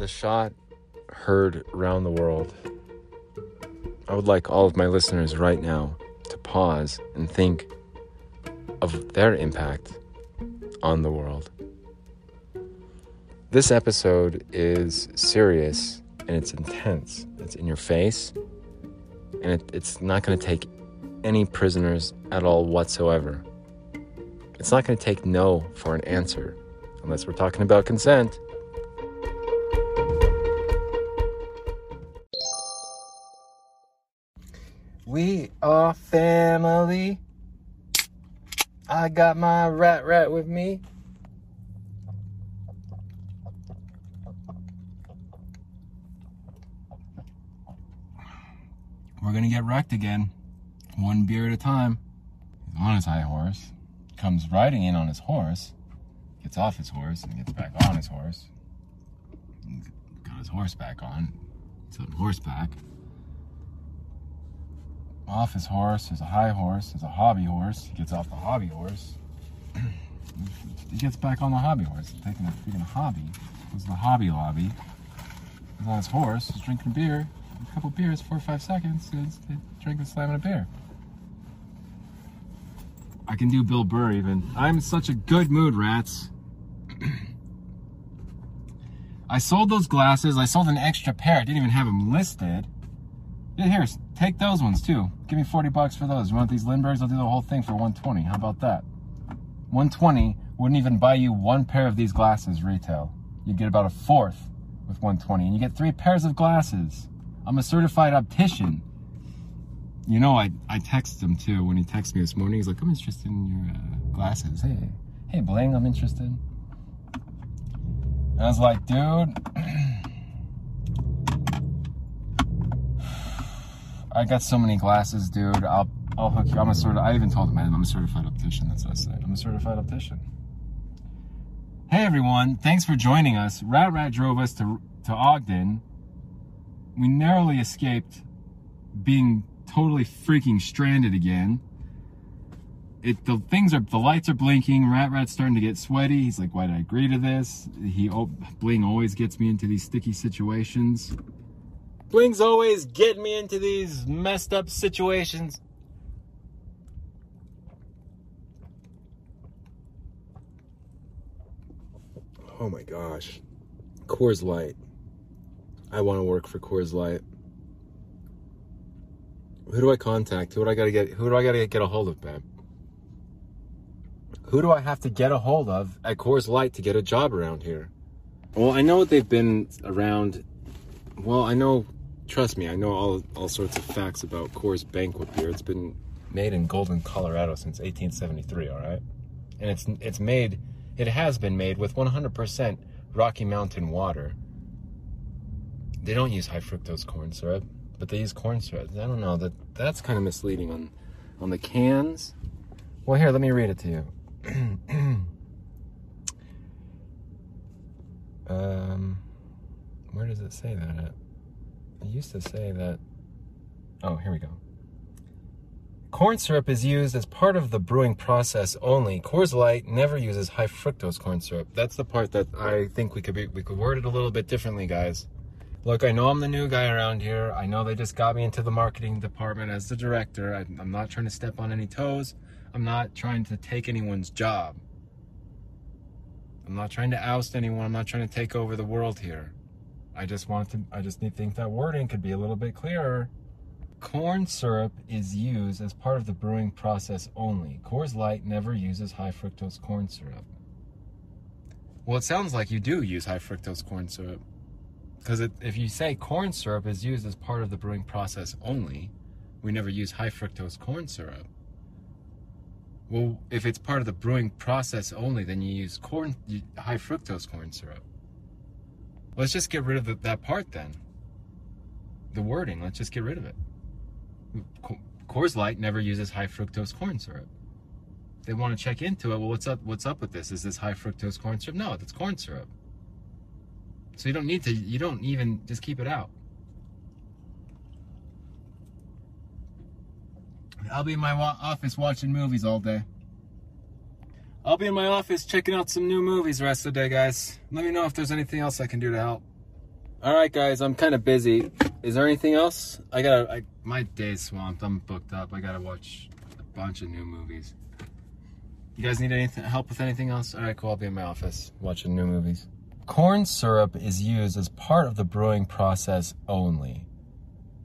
the shot heard around the world. I would like all of my listeners right now to pause and think of their impact on the world. This episode is serious and it's intense. It's in your face, and it, it's not going to take any prisoners at all whatsoever. It's not going to take no for an answer, unless we're talking about consent. Family. I got my rat rat with me. We're gonna get wrecked again. One beer at a time. He's on his high horse. Comes riding in on his horse. Gets off his horse and gets back on his horse. Got his horse back on. It's on horseback off his horse. There's a high horse. There's a hobby horse. He gets off the hobby horse. he gets back on the hobby horse. Taking a freaking hobby. Goes to the hobby lobby. He's on his horse. He's drinking beer. A couple beers, four or five seconds. He's drinking, slamming a beer. I can do Bill Burr even. I'm in such a good mood, rats. I sold those glasses. I sold an extra pair. I didn't even have them listed. Yeah, here, take those ones too. Give me 40 bucks for those. You want these Lindbergs? I'll do the whole thing for 120. How about that? 120 wouldn't even buy you one pair of these glasses retail. You'd get about a fourth with 120, and you get three pairs of glasses. I'm a certified optician. You know, I, I texted him too when he texted me this morning. He's like, I'm interested in your uh, glasses. Hey, hey, Bling, I'm interested. And I was like, dude. I got so many glasses, dude. I'll I'll hook you. I'm a sort of. I even told him I'm a certified optician. That's what I said. I'm a certified optician. Hey everyone, thanks for joining us. Rat Rat drove us to to Ogden. We narrowly escaped being totally freaking stranded again. It the things are the lights are blinking. Rat Rat's starting to get sweaty. He's like, "Why did I agree to this?" He Bling always gets me into these sticky situations. Bling's always getting me into these messed up situations. Oh my gosh. Coors Light. I want to work for Coors Light. Who do I contact? Who do I gotta get? Who do I gotta get a hold of, babe? Who do I have to get a hold of at Coors Light to get a job around here? Well, I know they've been around. Well, I know trust me, I know all, all sorts of facts about Coors Banquet beer. It's been made in Golden, Colorado since 1873, all right? And it's it's made it has been made with 100% Rocky Mountain water. They don't use high fructose corn syrup, but they use corn syrup. I don't know that that's kind of misleading on on the cans. Well, here, let me read it to you. um, where does it say that at? I used to say that. Oh, here we go. Corn syrup is used as part of the brewing process only. Coors Light never uses high fructose corn syrup. That's the part that I think we could be we could word it a little bit differently, guys. Look, I know I'm the new guy around here. I know they just got me into the marketing department as the director. I, I'm not trying to step on any toes. I'm not trying to take anyone's job. I'm not trying to oust anyone. I'm not trying to take over the world here. I just want to, I just need to think that wording could be a little bit clearer. Corn syrup is used as part of the brewing process only. Coors Light never uses high fructose corn syrup. Well, it sounds like you do use high fructose corn syrup. Because if you say corn syrup is used as part of the brewing process only, we never use high fructose corn syrup. Well, if it's part of the brewing process only, then you use corn high fructose corn syrup. Let's just get rid of the, that part then. The wording, let's just get rid of it. Coors Light never uses high fructose corn syrup. They want to check into it. Well, what's up? What's up with this? Is this high fructose corn syrup? No, it's corn syrup. So you don't need to. You don't even just keep it out. I'll be in my office watching movies all day. I'll be in my office checking out some new movies the rest of the day, guys. Let me know if there's anything else I can do to help. All right, guys, I'm kind of busy. Is there anything else? I gotta. I, my day's swamped. I'm booked up. I gotta watch a bunch of new movies. You guys need anything help with anything else? All right, cool. I'll be in my office watching new movies. Corn syrup is used as part of the brewing process only.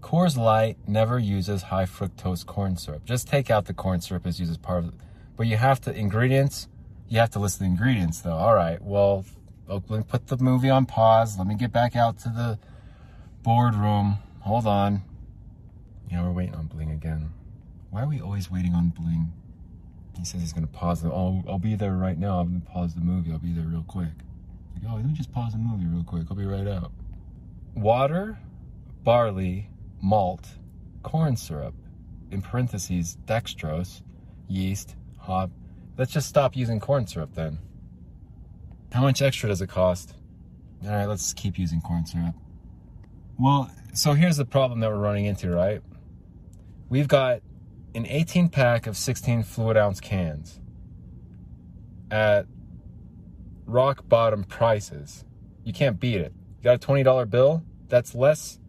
Coors Light never uses high fructose corn syrup. Just take out the corn syrup is used as part of. But you have to ingredients. You have to list the ingredients though. All right. Well, Oakland put the movie on pause. Let me get back out to the boardroom. Hold on. You know, we're waiting on Bling again. Why are we always waiting on Bling? He says he's gonna pause the. Oh, I'll be there right now. I'm gonna pause the movie. I'll be there real quick. Like, oh, let me just pause the movie real quick. I'll be right out. Water, barley, malt, corn syrup, in parentheses, dextrose, yeast, Let's just stop using corn syrup then. How much extra does it cost? All right, let's keep using corn syrup. Well, so here's the problem that we're running into, right? We've got an 18 pack of 16 fluid ounce cans at rock bottom prices. You can't beat it. You got a $20 bill? That's less.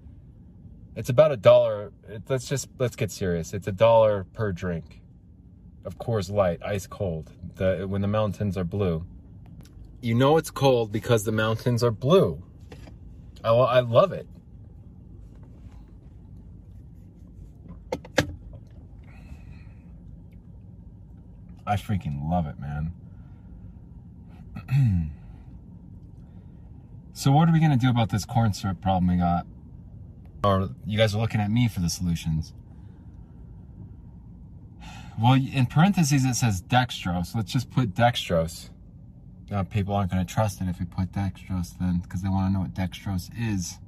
It's about a dollar. Let's just let's get serious. It's a dollar per drink of Coors Light, ice cold. The when the mountains are blue. You know it's cold because the mountains are blue. I, I love it. I freaking love it, man. so what are we gonna do about this corn syrup problem we got? Or you guys are looking at me for the solutions. Well, in parentheses it says dextrose. Let's just put dextrose. Uh, people aren't going to trust it if we put dextrose then, because they want to know what dextrose is.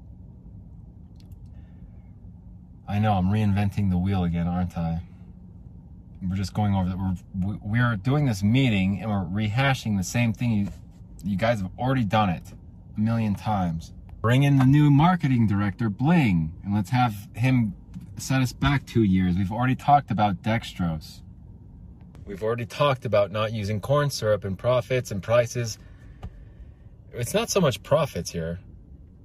I know I'm reinventing the wheel again, aren't I? we're just going over that. We're we're doing this meeting and we're rehashing the same thing. You you guys have already done it a million times. Bring in the new marketing director, Bling, and let's have him set us back two years. We've already talked about dextrose. We've already talked about not using corn syrup and profits and prices. It's not so much profits here.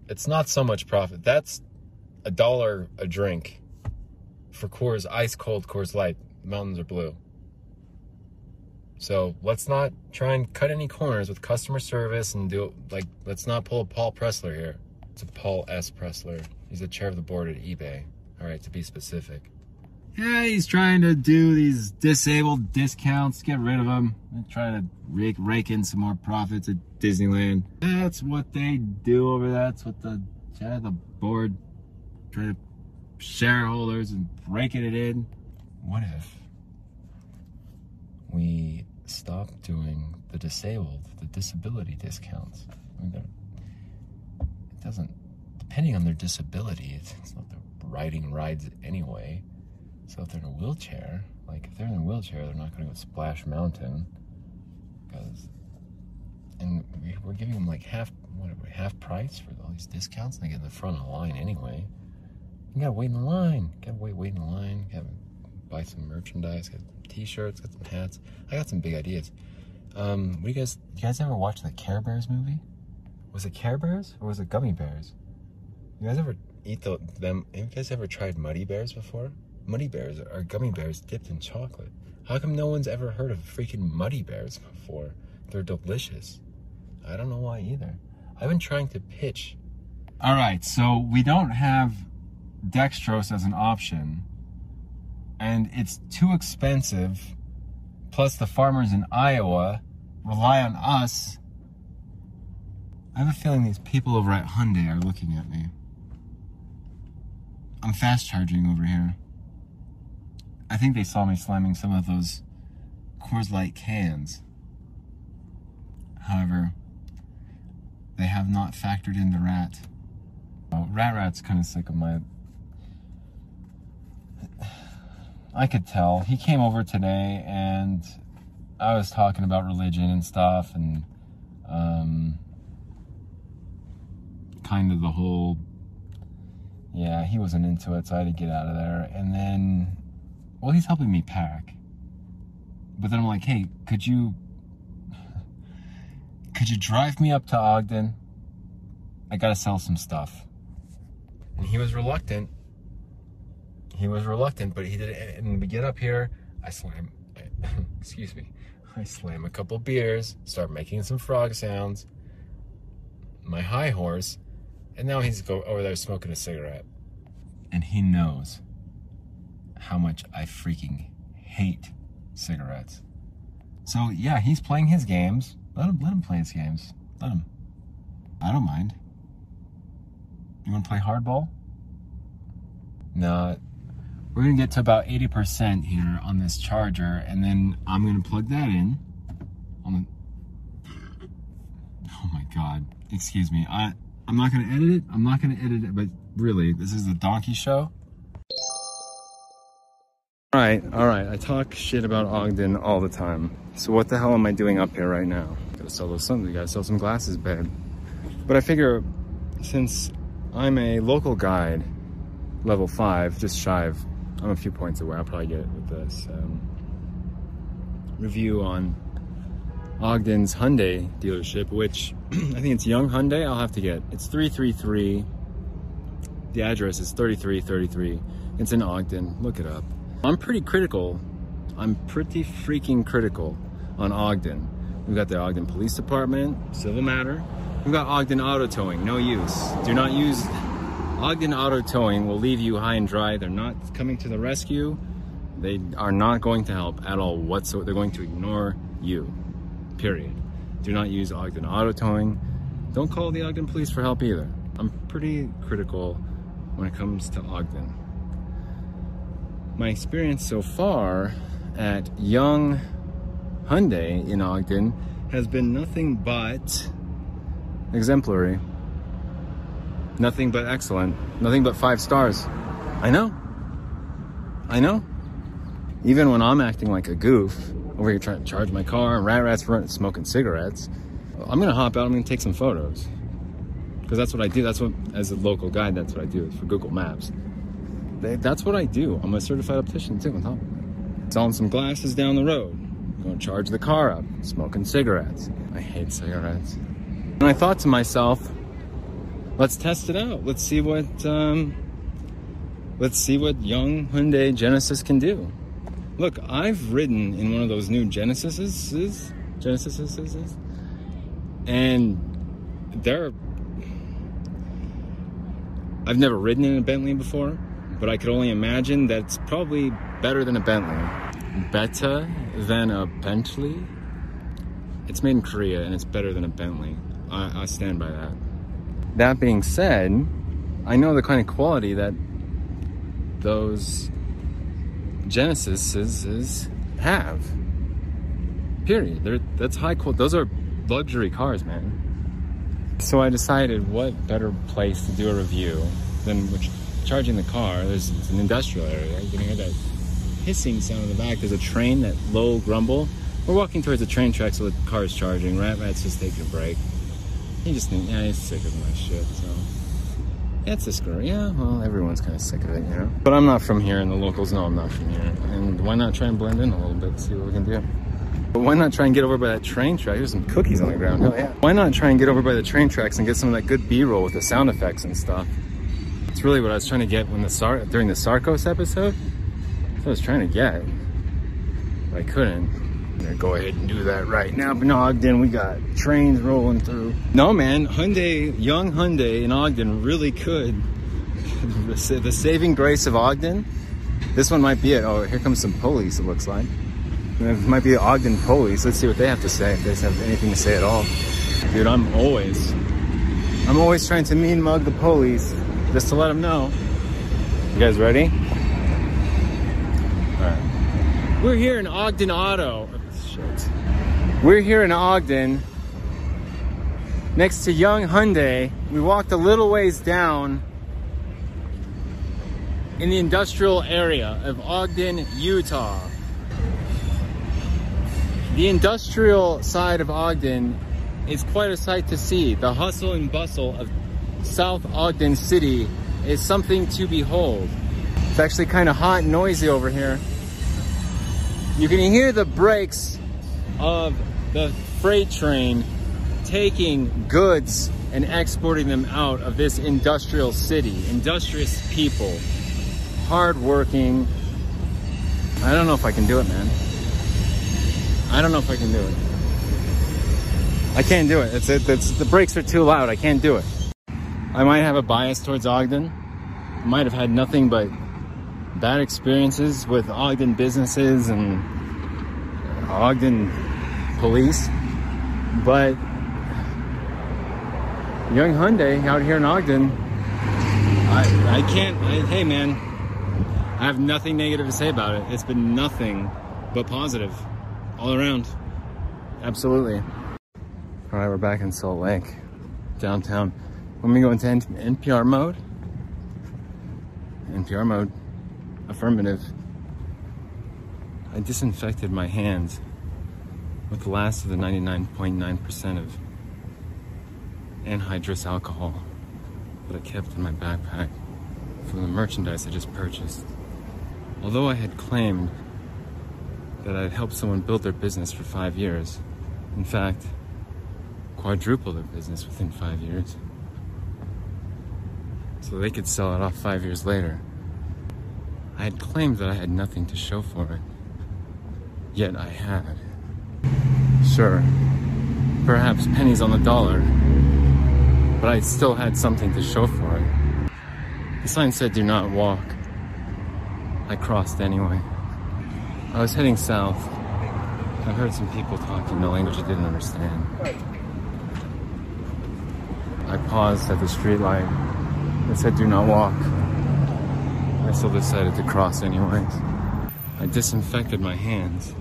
It's not so much profit. That's a dollar a drink for Coors ice cold Coors Light mountains are blue. So let's not try and cut any corners with customer service and do like let's not pull a Paul Pressler here. It's a Paul S. Pressler. He's the chair of the board at eBay. All right, to be specific. Yeah, he's trying to do these disabled discounts, get rid of them, and trying to rake, rake in some more profits at Disneyland. That's what they do over there. That's what the of the board try to shareholders and breaking it in what if we stop doing the disabled, the disability discounts? I mean, it doesn't, depending on their disability, it's, it's not the riding rides anyway. So if they're in a wheelchair, like if they're in a wheelchair, they're not going to go Splash Mountain because, and we're giving them like half, whatever, half price for all these discounts. And they get in the front of the line anyway. You gotta wait in the line. You gotta wait, wait in the line. You gotta buy some merchandise, got t-shirts, got some hats. I got some big ideas. Um, what do you guys, you guys ever watch the Care Bears movie? Was it Care Bears or was it Gummy Bears? You guys ever eat the, them? Have you guys ever tried Muddy Bears before? Muddy Bears are gummy bears dipped in chocolate. How come no one's ever heard of freaking Muddy Bears before? They're delicious. I don't know why either. I've been trying to pitch. All right, so we don't have dextrose as an option and it's too expensive. Plus, the farmers in Iowa rely on us. I have a feeling these people over at Hyundai are looking at me. I'm fast charging over here. I think they saw me slamming some of those Coors Light cans. However, they have not factored in the rat. Oh, rat Rat's kind of sick of my I could tell. He came over today and I was talking about religion and stuff and um, kind of the whole, yeah, he wasn't into it, so I had to get out of there. And then, well, he's helping me pack. But then I'm like, hey, could you, could you drive me up to Ogden? I gotta sell some stuff. And he was reluctant. He was reluctant, but he did it. And we get up here, I slam, excuse me, I slam a couple beers, start making some frog sounds. My high horse, and now he's go over there smoking a cigarette. And he knows how much I freaking hate cigarettes. So yeah, he's playing his games. Let him let him play his games. Let him. I don't mind. You want to play hardball? No. We're gonna get to about 80% here on this charger, and then I'm gonna plug that in. On the. Oh my god. Excuse me. I I'm not gonna edit it. I'm not gonna edit it, but really, this is the donkey show. All right, all right. I talk shit about Ogden all the time. So what the hell am I doing up here right now? Gotta sell those some. You gotta sell some glasses, babe. But I figure, since I'm a local guide, level five, just shy of, I'm a few points away. I'll probably get it with this um, review on Ogden's Hyundai dealership, which I think it's Young Hyundai. I'll have to get. It's 333. The address is 3333. It's in Ogden. Look it up. I'm pretty critical. I'm pretty freaking critical on Ogden. We've got the Ogden Police Department, civil matter. We've got Ogden Auto Towing, no use. Do not use Ogden Auto Towing will leave you high and dry. They're not coming to the rescue. They are not going to help at all whatsoever. They're going to ignore you, period. Do not use Ogden Auto Towing. Don't call the Ogden Police for help either. I'm pretty critical when it comes to Ogden. My experience so far at Young Hyundai in Ogden has been nothing but exemplary. Nothing but excellent. Nothing but five stars. I know. I know. Even when I'm acting like a goof, over here trying to charge my car, and rat rats running smoking cigarettes, I'm gonna hop out, I'm gonna take some photos. Because that's what I do. That's what, as a local guide, that's what I do for Google Maps. That's what I do. I'm a certified optician too, on top. Selling some glasses down the road. To charge the car up. Smoking cigarettes. I hate cigarettes. And I thought to myself, let's test it out. Let's see what um, let's see what young Hyundai Genesis can do. Look, I've ridden in one of those new Genesises, Genesises, and they're. I've never ridden in a Bentley before, but I could only imagine that's probably better than a Bentley. Better than a Bentley? It's made in Korea and it's better than a Bentley. I, I stand by that. That being said, I know the kind of quality that those Genesises have. Period. They're, that's high quality. Those are luxury cars, man. So I decided what better place to do a review than which, charging the car. There's an industrial area. You can hear that hissing sound in the back. There's a train, that low grumble. We're walking towards the train track, so the car is charging. Rat Rat's just taking a break. He just think, yeah, he's sick of my shit, so. It's this girl. Yeah, well, everyone's kind of sick of it, you know? But I'm not from here, and the locals know I'm not from here. And why not try and blend in a little bit, see what we can do? But why not try and get over by that train track? There's some cookies on the ground. Hell yeah. Why not try and get over by the train tracks and get some of that good B-roll with the sound effects and stuff? It's really what I was trying to get when the Sar during the Sarcos episode. That's what I was trying to get. But I couldn't. Gonna go ahead and do that right now. But in Ogden, we got trains rolling through. No, man, Hyundai, young Hyundai in Ogden really could. the saving grace of Ogden. This one might be it. Oh, here comes some police, it looks like. It might be the Ogden police. Let's see what they have to say, if they have anything to say at all. Dude, I'm always, I'm always trying to mean mug the police just to let them know. You guys ready? All right. We're here in Ogden Auto. We're here in Ogden next to Young Hyundai. We walked a little ways down in the industrial area of Ogden, Utah. The industrial side of Ogden is quite a sight to see. The hustle and bustle of South Ogden City is something to behold. It's actually kind of hot and noisy over here. You can hear the brakes of the freight train taking goods and exporting them out of this industrial city. Industrious people, hardworking. I don't know if I can do it, man. I don't know if I can do it. I can't do it. It's, it, it's the brakes are too loud. I can't do it. I might have a bias towards Ogden. I might have had nothing but bad experiences with Ogden businesses and Ogden police, but young Hyundai out here in Ogden, I, I can't, I, hey man, I have nothing negative to say about it. It's been nothing but positive all around. Absolutely. All right, we're back in Salt Lake, downtown. When we go into NPR mode, NPR mode, affirmative. I disinfected my hands with the last of the 99.9% of anhydrous alcohol that I kept in my backpack from the merchandise I just purchased. Although I had claimed that I'd helped someone build their business for five years, in fact, quadruple their business within five years, so they could sell it off five years later. I had claimed that I had nothing to show for it, yet I had. Sure, perhaps pennies on the dollar, but I still had something to show for it. The sign said, do not walk. I crossed anyway. I was heading south. I heard some people talking in the language I didn't understand. I paused at the street light. It said, do not walk. I still decided to cross anyways. I disinfected my hands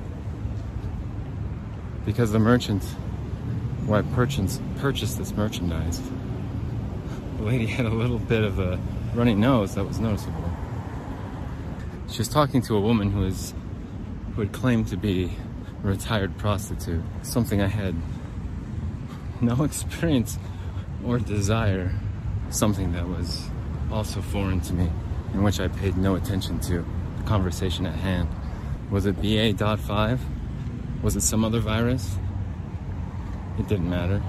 because the merchant where I purchased, purchased this merchandise, the lady had a little bit of a runny nose that was noticeable. She was talking to a woman who was who had claimed to be a retired prostitute, something I had no experience or desire, something that was also foreign to me, in which I paid no attention to the conversation at hand. Was it BA.5? Was it some other virus? It didn't matter.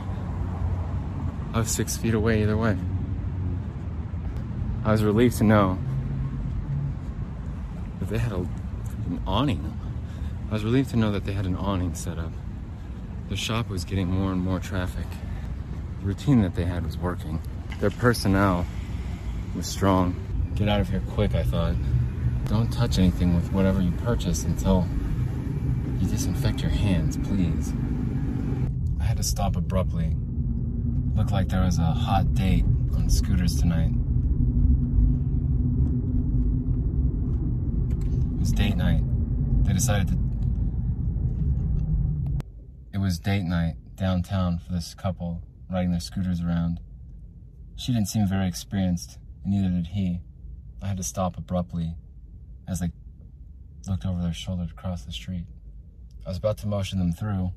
I was six feet away either way. I was relieved to know that they had a, an awning. I was relieved to know that they had an awning set up. The shop was getting more and more traffic. The routine that they had was working. Their personnel was strong. Get out of here quick, I thought. Don't touch anything with whatever you purchase until you disinfect your hands, please. I had to stop abruptly. Looked like there was a hot date on scooters tonight. It was date night. They decided to. It was date night downtown for this couple riding their scooters around. She didn't seem very experienced, and neither did he. I had to stop abruptly as they looked over their shoulder to cross the street. I was about to motion them through,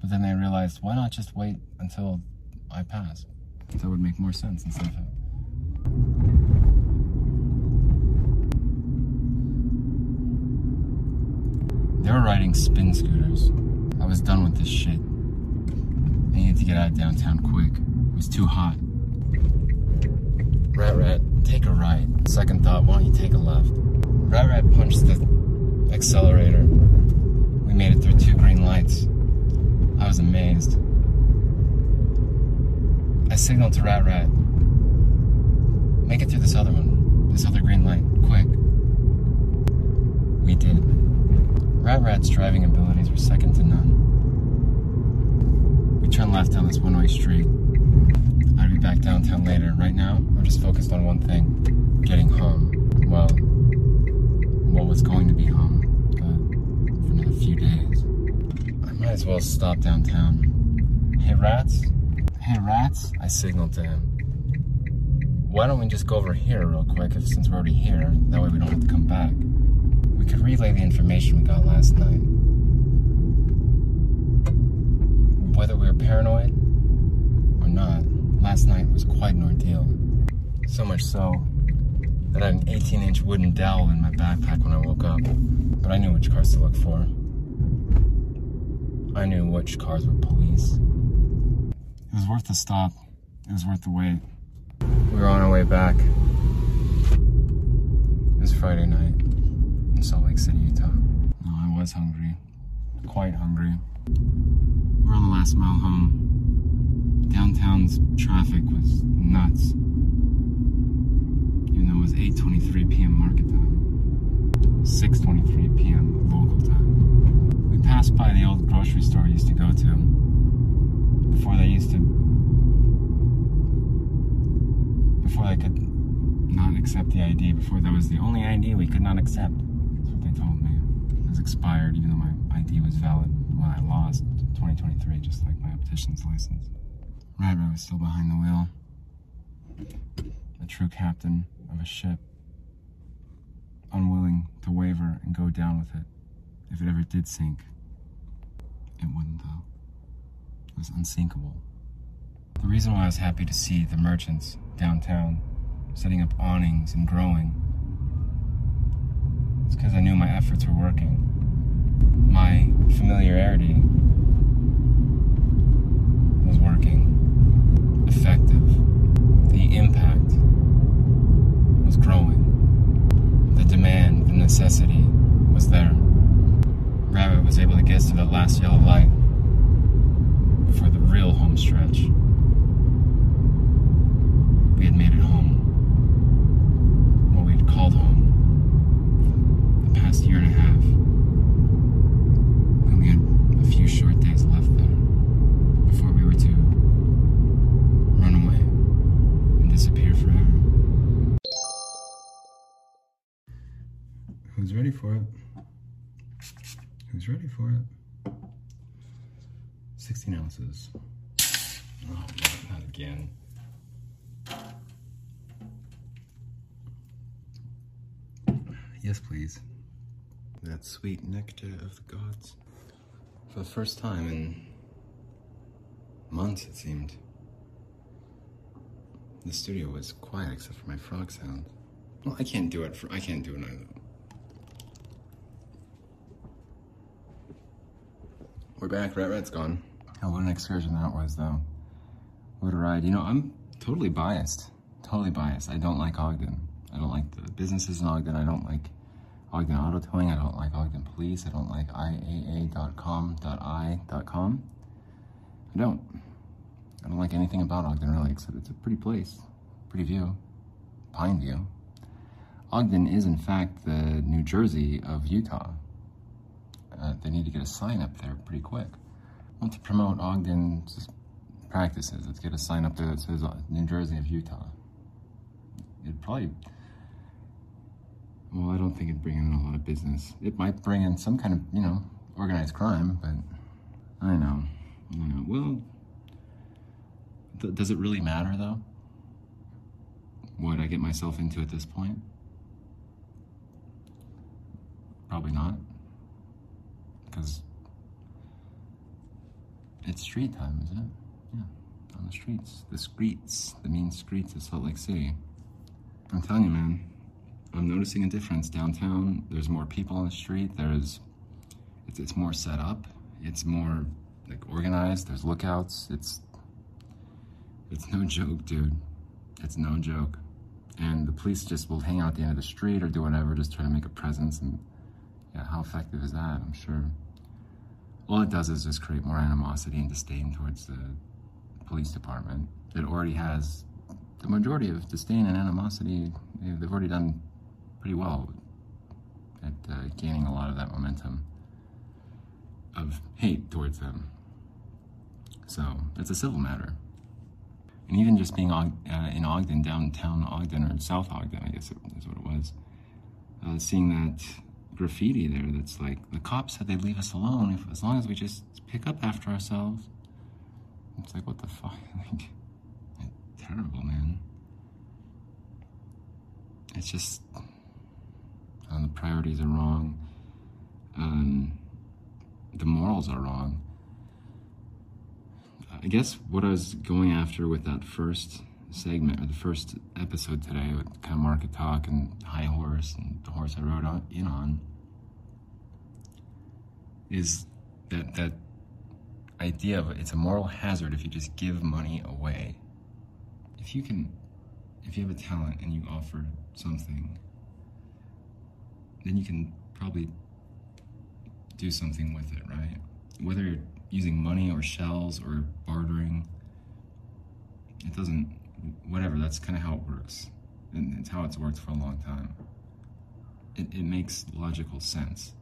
but then they realized why not just wait until I pass? That would make more sense instead of. They were riding spin scooters. I was done with this shit. I needed to get out of downtown quick. It was too hot. Rat Rat, take a right. Second thought, why don't you take a left? Rat Rat punched the accelerator made it through two green lights. I was amazed. I signaled to Rat Rat, make it through this other one, this other green light, quick. We did. Rat Rat's driving abilities were second to none. We turned left down this one-way street. I'd be back downtown later. Right now, we're just focused on one thing, getting home. Well, what was going to be home few days. I might as well stop downtown. Hey, rats? Hey, rats? I signaled to him. Why don't we just go over here real quick, if, since we're already here? That way we don't have to come back. We could relay the information we got last night. Whether we were paranoid or not, last night was quite an ordeal. So much so that I had an 18 inch wooden dowel in my backpack when I woke up but I knew which cars to look for. I knew which cars were police. It was worth the stop It was worth the wait. We were on our way back. It was Friday night in Salt Lake City, Utah. No, I was hungry. Quite hungry. We're on the last mile home. Downtown's traffic was nuts. Even though it was 8.23 p.m. market time. 6.23 p.m. local time. We passed by the old grocery store I used to go to. Before they used to before they could not accept the ID, before that was the only ID we could not accept. That's what they told me. It was expired, even though my ID was valid when I lost 2023, just like my optician's license. Rat was still behind the wheel. A true captain of a ship. Unwilling to waver and go down with it. If it ever did sink, it wouldn't, though. It was unsinkable. The reason why I was happy to see the merchants downtown setting up awnings and growing is because I knew my efforts were working. My familiarity was working. Effective. The impact was growing. The demand, the necessity was there. Rabbit was able to get to the last yellow light before the real home stretch we had made it home. What we had called home. The past year and a half. And we had a few short days left there before we were to run away and disappear forever. Who's ready for it? Who's ready for it? 16 ounces. Oh, not, not again. Yes, please. That sweet nectar of the gods. For the first time in months, it seemed, the studio was quiet except for my frog sound. Well, I can't do it for I can't do it either. We're back. Rat Rat's gone. Oh, what an excursion that was, though. What a ride. You know, I'm totally biased. Totally biased. I don't like Ogden. I don't like the businesses in Ogden. I don't like Ogden Auto Towing. I don't like Ogden Police. I don't like IAA.com.i.com. I don't. I don't like anything about Ogden really, except it's a pretty place, pretty view, Pine View. Ogden is in fact the New Jersey of Utah. Uh, they need to get a sign up there pretty quick. I want to promote Ogden's practices. Let's get a sign up there that says uh, New Jersey of Utah. It'd probably well, I don't think it'd bring in a lot of business. It might bring in some kind of, you know, organized crime, but I know. I know. Well, th does it really matter, though? What I get myself into at this point? Probably not. Because it's street time, isn't it? Yeah, on the streets. The streets, the mean streets of Salt Lake City. I'm telling you, man, I'm noticing a difference downtown. There's more people on the street. There's, it's, it's more set up. It's more like organized. There's lookouts. It's, it's no joke, dude. It's no joke. And the police just will hang out at the end of the street or do whatever, just try to make a presence. And yeah, how effective is that? I'm sure. All it does is just create more animosity and disdain towards the police department. It already has the majority of disdain and animosity. They've already done pretty well at uh, gaining a lot of that momentum of hate towards them. So it's a civil matter. And even just being uh, in Ogden, downtown Ogden, or South Ogden, I guess is what it was, uh, seeing that graffiti there that's like, the cops said they'd leave us alone if, as long as we just pick up after ourselves. It's like, what the fuck? like, terrible, man. It's just, um, the priorities are wrong. Um, the morals are wrong. I guess what I was going after with that first segment or the first episode today with kind of market talk and high horse and the horse I rode on, in on is that that idea of it's a moral hazard if you just give money away. if you can, if you have a talent and you offer something, then you can probably do something with it, right? Whether you're using money or shells or bartering, it doesn't, whatever, that's kind of how it works. And it's how it's worked for a long time. It, it makes logical sense.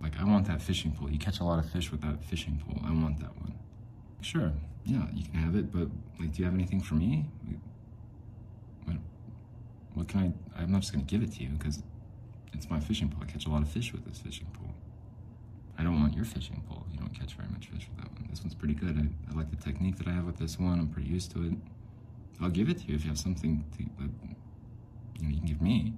Like, I want that fishing pole. You catch a lot of fish with that fishing pole. I want that one. Sure, yeah, you can have it, but, like, do you have anything for me? What, what can I, I'm not just gonna give it to you, because it's my fishing pole. I catch a lot of fish with this fishing pole. I don't want your fishing pole. Don't catch very much fish with that one. This one's pretty good. I, I like the technique that I have with this one. I'm pretty used to it. I'll give it to you if you have something to, that you, know, you can give me.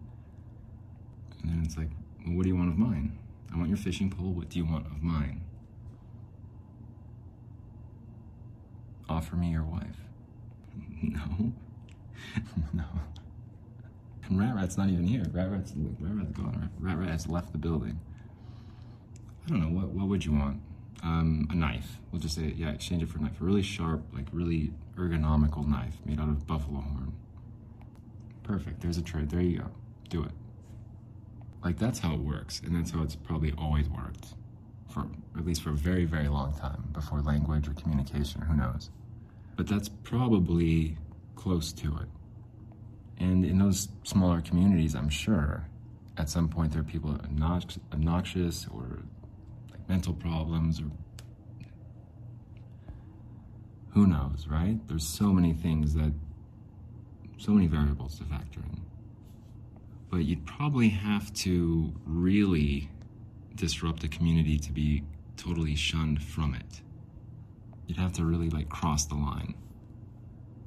And then it's like, well, what do you want of mine? I want your fishing pole. What do you want of mine? Offer me your wife. No. no. And Rat Rat's not even here. Rat Rat's, Rat Rat's gone. Rat Rat has left the building. I don't know, what, what would you want? Um, a knife. We'll just say, yeah, exchange it for a knife. A really sharp, like really ergonomical knife made out of buffalo horn. Perfect. There's a trade. There you go. Do it. Like that's how it works, and that's how it's probably always worked, for at least for a very, very long time before language or communication. Who knows? But that's probably close to it. And in those smaller communities, I'm sure at some point there are people obnoxious or mental problems or who knows, right? There's so many things that, so many variables to factor in. But you'd probably have to really disrupt a community to be totally shunned from it. You'd have to really like cross the line.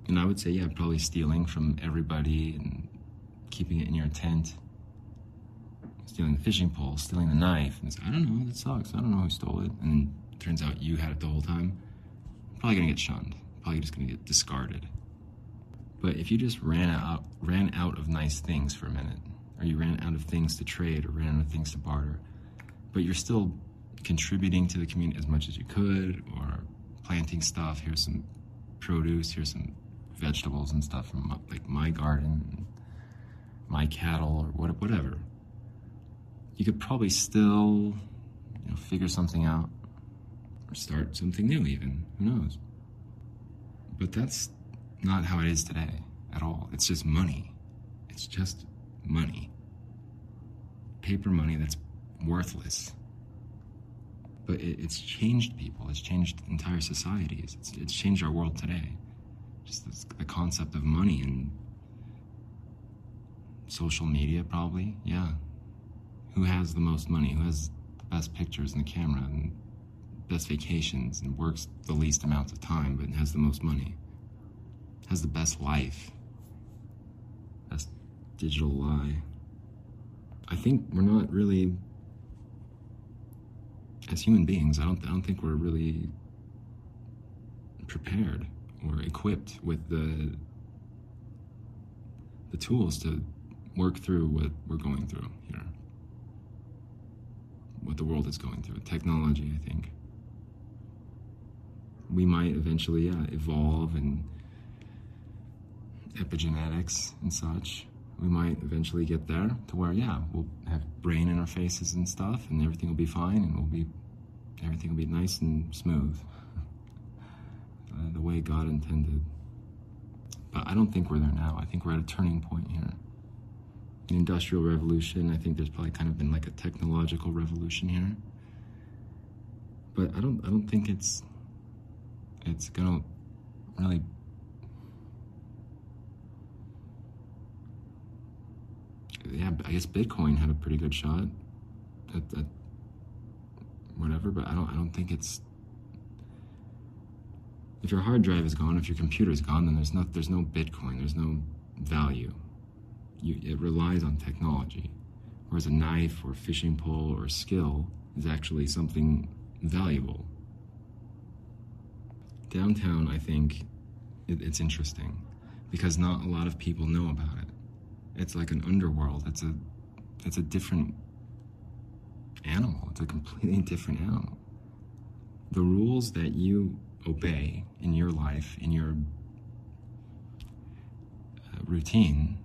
And I would say, yeah, probably stealing from everybody and keeping it in your tent. Stealing the fishing pole, stealing the knife. And I don't know, that sucks. I don't know who stole it. And turns out you had it the whole time. Probably gonna get shunned. Probably just gonna get discarded. But if you just ran out, ran out of nice things for a minute, or you ran out of things to trade, or ran out of things to barter, but you're still contributing to the community as much as you could, or planting stuff. Here's some produce. Here's some vegetables and stuff from like my garden, my cattle, or whatever. You could probably still, you know, figure something out or start something new, even. Who knows? But that's not how it is today at all. It's just money. It's just money. Paper money that's worthless. But it, it's changed people. It's changed entire societies. It's, it's changed our world today just the concept of money and social media, probably. Yeah. Who has the most money? Who has the best pictures in the camera and best vacations and works the least amount of time but has the most money? Has the best life? Best digital lie. I think we're not really as human beings, I don't I don't think we're really prepared or equipped with the the tools to work through what we're going through here. What the world is going through. Technology, I think. We might eventually, yeah, evolve and epigenetics and such. We might eventually get there to where, yeah, we'll have brain in our faces and stuff, and everything will be fine, and we'll be everything will be nice and smooth uh, the way God intended. But I don't think we're there now. I think we're at a turning point here. The Industrial Revolution, I think there's probably kind of been like a technological revolution here. But I don't I don't think it's it's gonna really yeah, I guess Bitcoin had a pretty good shot at, at whatever, but I don't I don't think it's if your hard drive is gone, if your computer is gone, then there's no there's no Bitcoin, there's no value. You, it relies on technology, whereas a knife or fishing pole or skill is actually something valuable. Downtown, I think, it, it's interesting because not a lot of people know about it. It's like an underworld. It's a it's a different animal. It's a completely different animal. The rules that you obey in your life, in your uh, routine,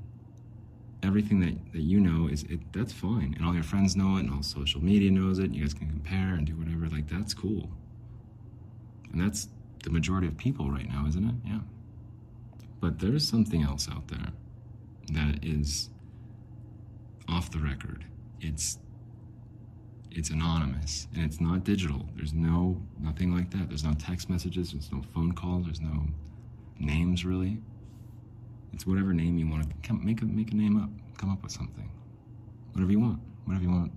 everything that, that you know is it that's fine. And all your friends know it and all social media knows it. You guys can compare and do whatever. Like that's cool. And that's the majority of people right now, isn't it? Yeah. But there's something else out there that is off the record. It's it's anonymous and it's not digital. There's no nothing like that. There's no text messages, there's no phone calls, there's no names really. It's whatever name you want to come, make a make a name up. Come up with something. Whatever you want. Whatever you want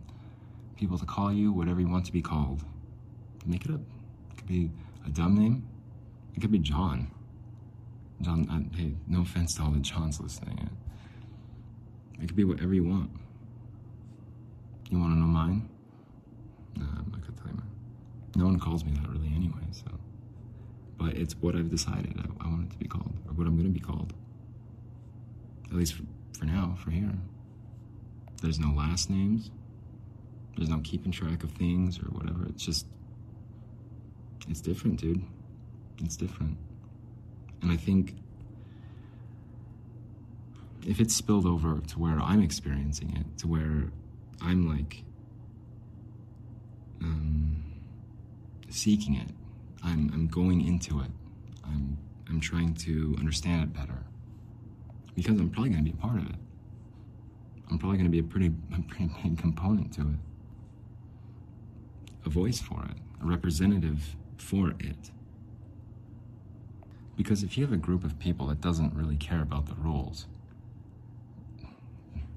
people to call you, whatever you want to be called. Make it up. It could be a dumb name. It could be John. John, uh, hey, no offense to all the Johns listening. It could be whatever you want. You want to know mine? Nah, I'm not gonna tell you mine. No one calls me that really anyway, so. But it's what I've decided I, I want it to be called, or what I'm gonna be called. At least for, now, for here. There's no last names. There's no keeping track of things or whatever. It's just, it's different, dude. It's different. And I think if it's spilled over to where I'm experiencing it, to where I'm like um, seeking it, I'm, I'm going into it, I'm, I'm trying to understand it better because I'm probably going to be a part of it. I'm probably going to be a pretty, a pretty big component to it, a voice for it, a representative for it. Because if you have a group of people that doesn't really care about the rules,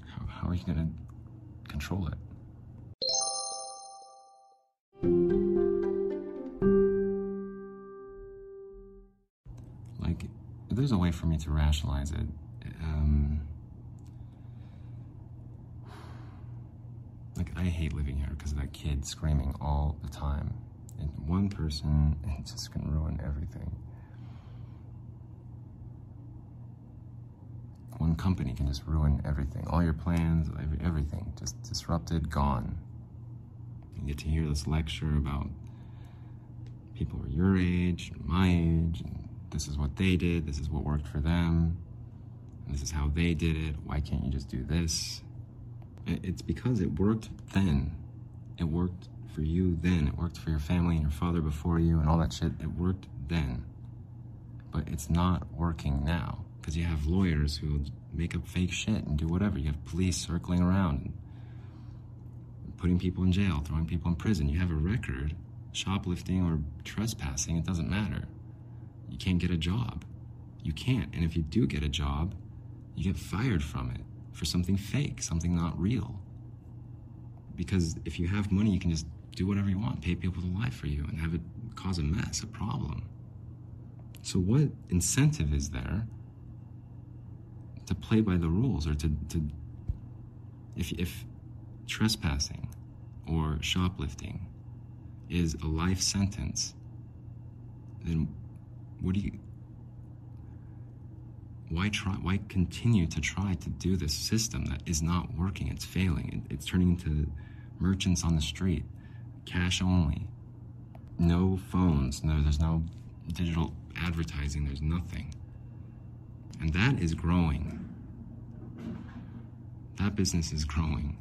how, how are you going to control it? Like, there's a way for me to rationalize it. Um, like, I hate living here because of that kid screaming all the time. And one person, it just can ruin everything. One company can just ruin everything. All your plans, everything, just disrupted, gone. You get to hear this lecture about people are your age, my age, and this is what they did, this is what worked for them, and this is how they did it. Why can't you just do this? Uh, it's because it worked then. It worked for you then. It worked for your family and your father before you and all that shit. It worked then. But it's not working now because you have lawyers who make up fake shit and do whatever. You have police circling around and putting people in jail, throwing people in prison. You have a record, shoplifting or trespassing, it doesn't matter. You can't get a job. You can't. And if you do get a job, you get fired from it for something fake, something not real. Because if you have money, you can just do whatever you want, pay people to lie for you, and have it cause a mess, a problem. So, what incentive is there to play by the rules or to, to if, if trespassing or shoplifting is a life sentence, then what do you why try why continue to try to do this system that is not working? It's failing. It, it's turning into merchants on the street cash only no phones no there's no digital advertising there's nothing. And that is growing. That business is growing.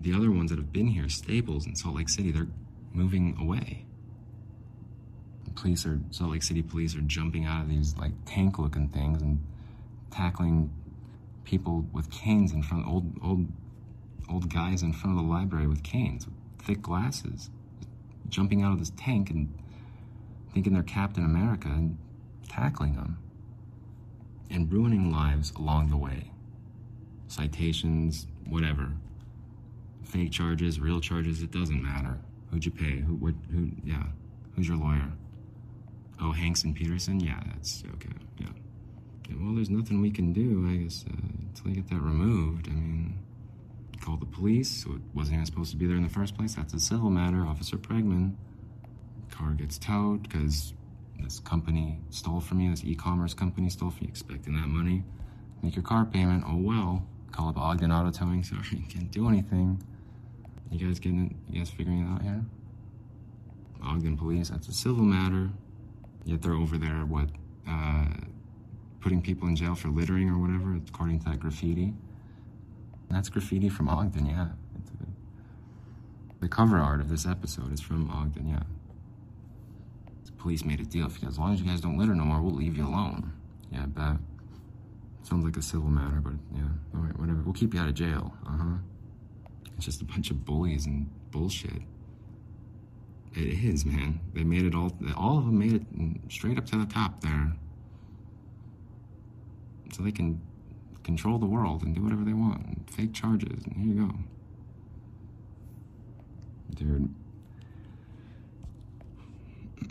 The other ones that have been here staples in salt lake city they're moving away police are Salt Lake City police are jumping out of these like tank looking things and tackling people with canes in front old old old guys in front of the library with canes with thick glasses jumping out of this tank and thinking they're Captain America and tackling them and ruining lives along the way. Citations whatever. Fake charges real charges it doesn't matter. Who'd you pay? Who what who yeah. Who's your lawyer Oh, Hanks and Peterson? Yeah, that's okay. Yeah. yeah well, there's nothing we can do, I guess, uh, until you get that removed. I mean, call the police. So it wasn't even supposed to be there in the first place. That's a civil matter. Officer Pregman. Car gets towed because this company stole from you. This e-commerce company stole from you, expecting that money. Make your car payment. Oh well. Call up Ogden Auto Towing. Sorry, can't do anything. You guys getting it? You guys figuring it out here? Ogden Police. That's a civil matter. Yet they're over there, what, uh, putting people in jail for littering or whatever, according to that graffiti. That's graffiti from Ogden, yeah. The cover art of this episode is from Ogden, yeah. The police made a deal. If you, as long as you guys don't litter no more, we'll leave you alone. Yeah, I bet. Sounds like a civil matter, but yeah, all right, whatever. We'll keep you out of jail. Uh huh. It's just a bunch of bullies and bullshit. It is, man. They made it all. All of them made it straight up to the top there, so they can control the world and do whatever they want. Fake charges, and here you go, dude.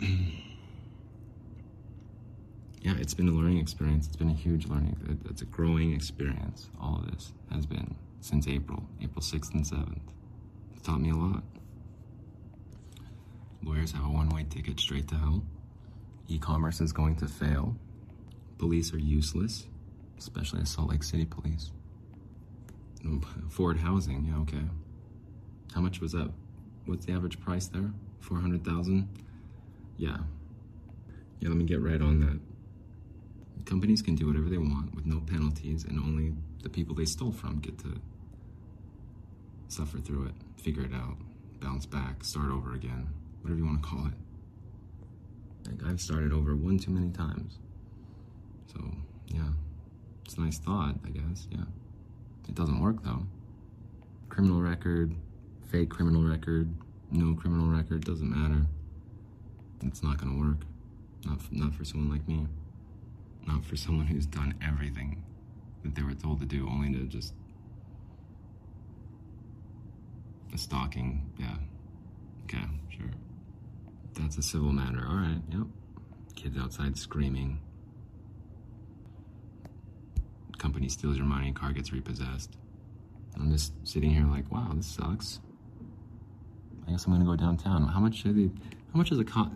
yeah, it's been a learning experience. It's been a huge learning. It's a growing experience. All of this has been since April, April 6th and 7th. It's taught me a lot. Lawyers have a one way ticket straight to hell. E commerce is going to fail. Police are useless, especially the Salt Lake City police. Ford housing, yeah, okay. How much was that? What's the average price there? 400,000? Yeah. Yeah, let me get right on that. Companies can do whatever they want with no penalties, and only the people they stole from get to suffer through it, figure it out, bounce back, start over again whatever you want to call it. Like I've started over one too many times. So yeah, it's a nice thought, I guess. Yeah, it doesn't work though. Criminal record, fake criminal record, no criminal record doesn't matter. It's not gonna work. Not not for someone like me. Not for someone who's done everything that they were told to do, only to just a stalking. Yeah. That's a civil matter. All right, yep. Kids outside screaming. Company steals your money, car gets repossessed. I'm just sitting here like, wow, this sucks. I guess I'm gonna go downtown. How much they, how much does it co-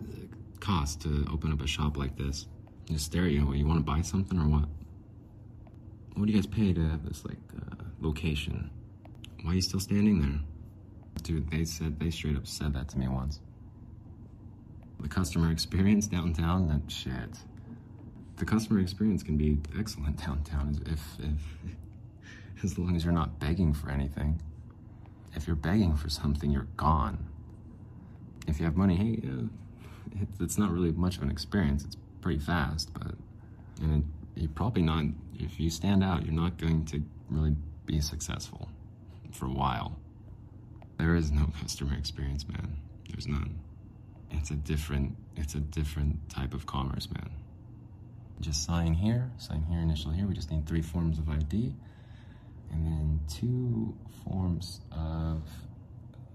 cost to open up a shop like this? Just stare at you. You want to buy something or what? What do you guys pay to have this like uh, location? Why are you still standing there? Dude, they said they straight up said that to me once the customer experience downtown, that shit. The customer experience can be excellent downtown if, if as long as you're not begging for anything. If you're begging for something, you're gone. If you have money, hey, uh, it's not really much of an experience. It's pretty fast, but and it, you're probably not. If you stand out, you're not going to really be successful for a while. There is no customer experience, man. There's none it's a different it's a different type of commerce, man. Just sign here, sign here, initial here. We just need three forms of ID, and then two forms of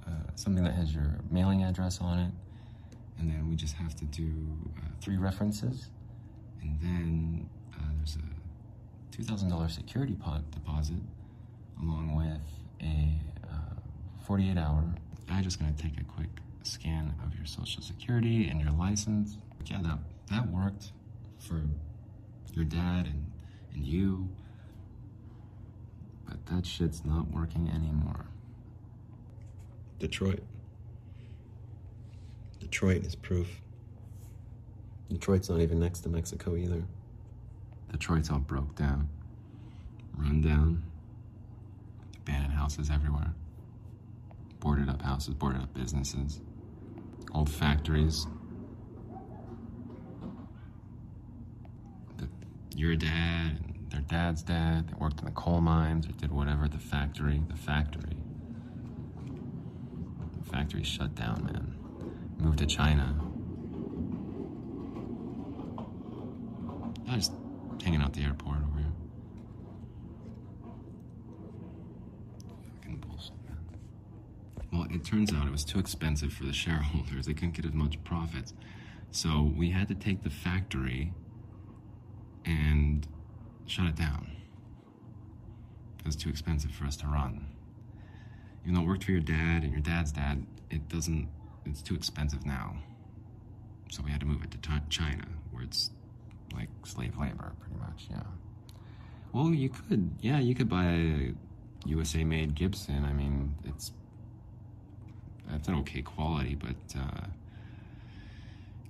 uh, something that has your mailing address on it, and then we just have to do uh, three references, and then uh, there's a two thousand dollars security pot deposit, along with a uh, forty-eight hour. I'm just gonna take a quick scan of your social security and your license. Yeah, that, that worked for your dad and, and you. But that shit's not working anymore. Detroit. Detroit is proof. Detroit's not even next to Mexico either. Detroit's all broke down, run down, abandoned houses everywhere, boarded up houses, boarded up businesses old factories. your dad and their dad's dad, they worked in the coal mines or did whatever the factory, the factory. The factory shut down, man. Moved to China. I was hanging out the airport over here. Well, it turns out it was too expensive for the shareholders. They couldn't get as much profits. So we had to take the factory and shut it down. It was too expensive for us to run. Even though it worked for your dad and your dad's dad, it doesn't, it's too expensive now. So we had to move it to China, where it's like slave labor, pretty much, yeah. Well, you could, yeah, you could buy a USA made Gibson. I mean, it's it's an okay quality, but uh,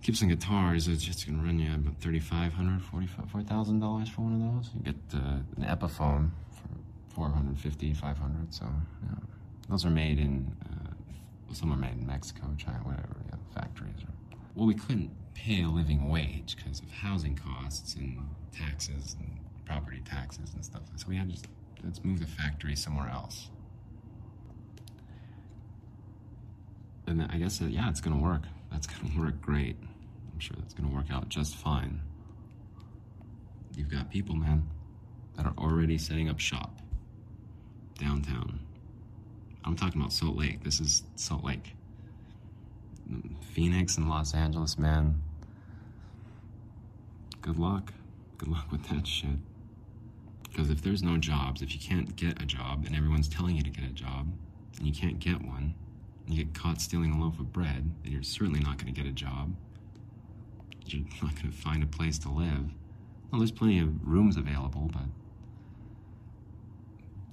Gibson guitars, it's just gonna run you about $3,500, $4,000 for one of those. You get uh, an Epiphone for 450 500 so yeah. Those are made in, uh, some are made in Mexico, China, whatever, yeah, factories. Or, well, we couldn't pay a living wage because of housing costs and taxes and property taxes and stuff. So we had to just, let's move the factory somewhere else. And I guess, uh, yeah, it's gonna work. That's gonna work great. I'm sure that's gonna work out just fine. You've got people, man, that are already setting up shop downtown. I'm talking about Salt Lake. This is Salt Lake. Phoenix and Los Angeles, man. Good luck. Good luck with that shit. Because if there's no jobs, if you can't get a job and everyone's telling you to get a job and you can't get one, you get caught stealing a loaf of bread, then you're certainly not going to get a job. You're not going to find a place to live. Well, there's plenty of rooms available, but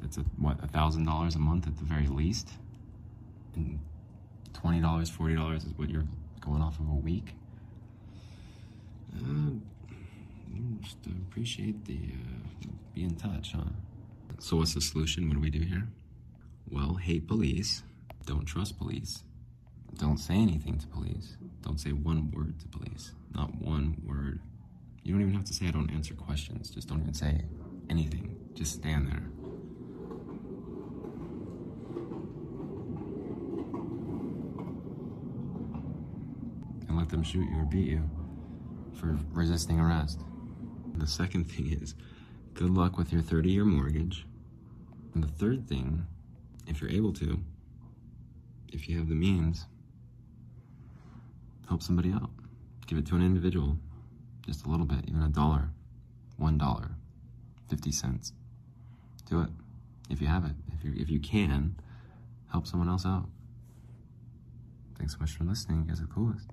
it's a, what a thousand dollars a month at the very least, and twenty dollars, forty dollars is what you're going off of a week. Uh, just appreciate the uh, be in touch, huh? So what's the solution? What do we do here? Well, hate police. Don't trust police. Don't say anything to police. Don't say one word to police. Not one word. You don't even have to say I don't answer questions. Just don't even say anything. Just stand there. And let them shoot you or beat you for resisting arrest. The second thing is good luck with your 30 year mortgage. And the third thing, if you're able to, if you have the means, help somebody out. Give it to an individual, just a little bit, even a dollar, one dollar, 50 cents. Do it if you have it. If you, if you can, help someone else out. Thanks so much for listening. You guys are the coolest.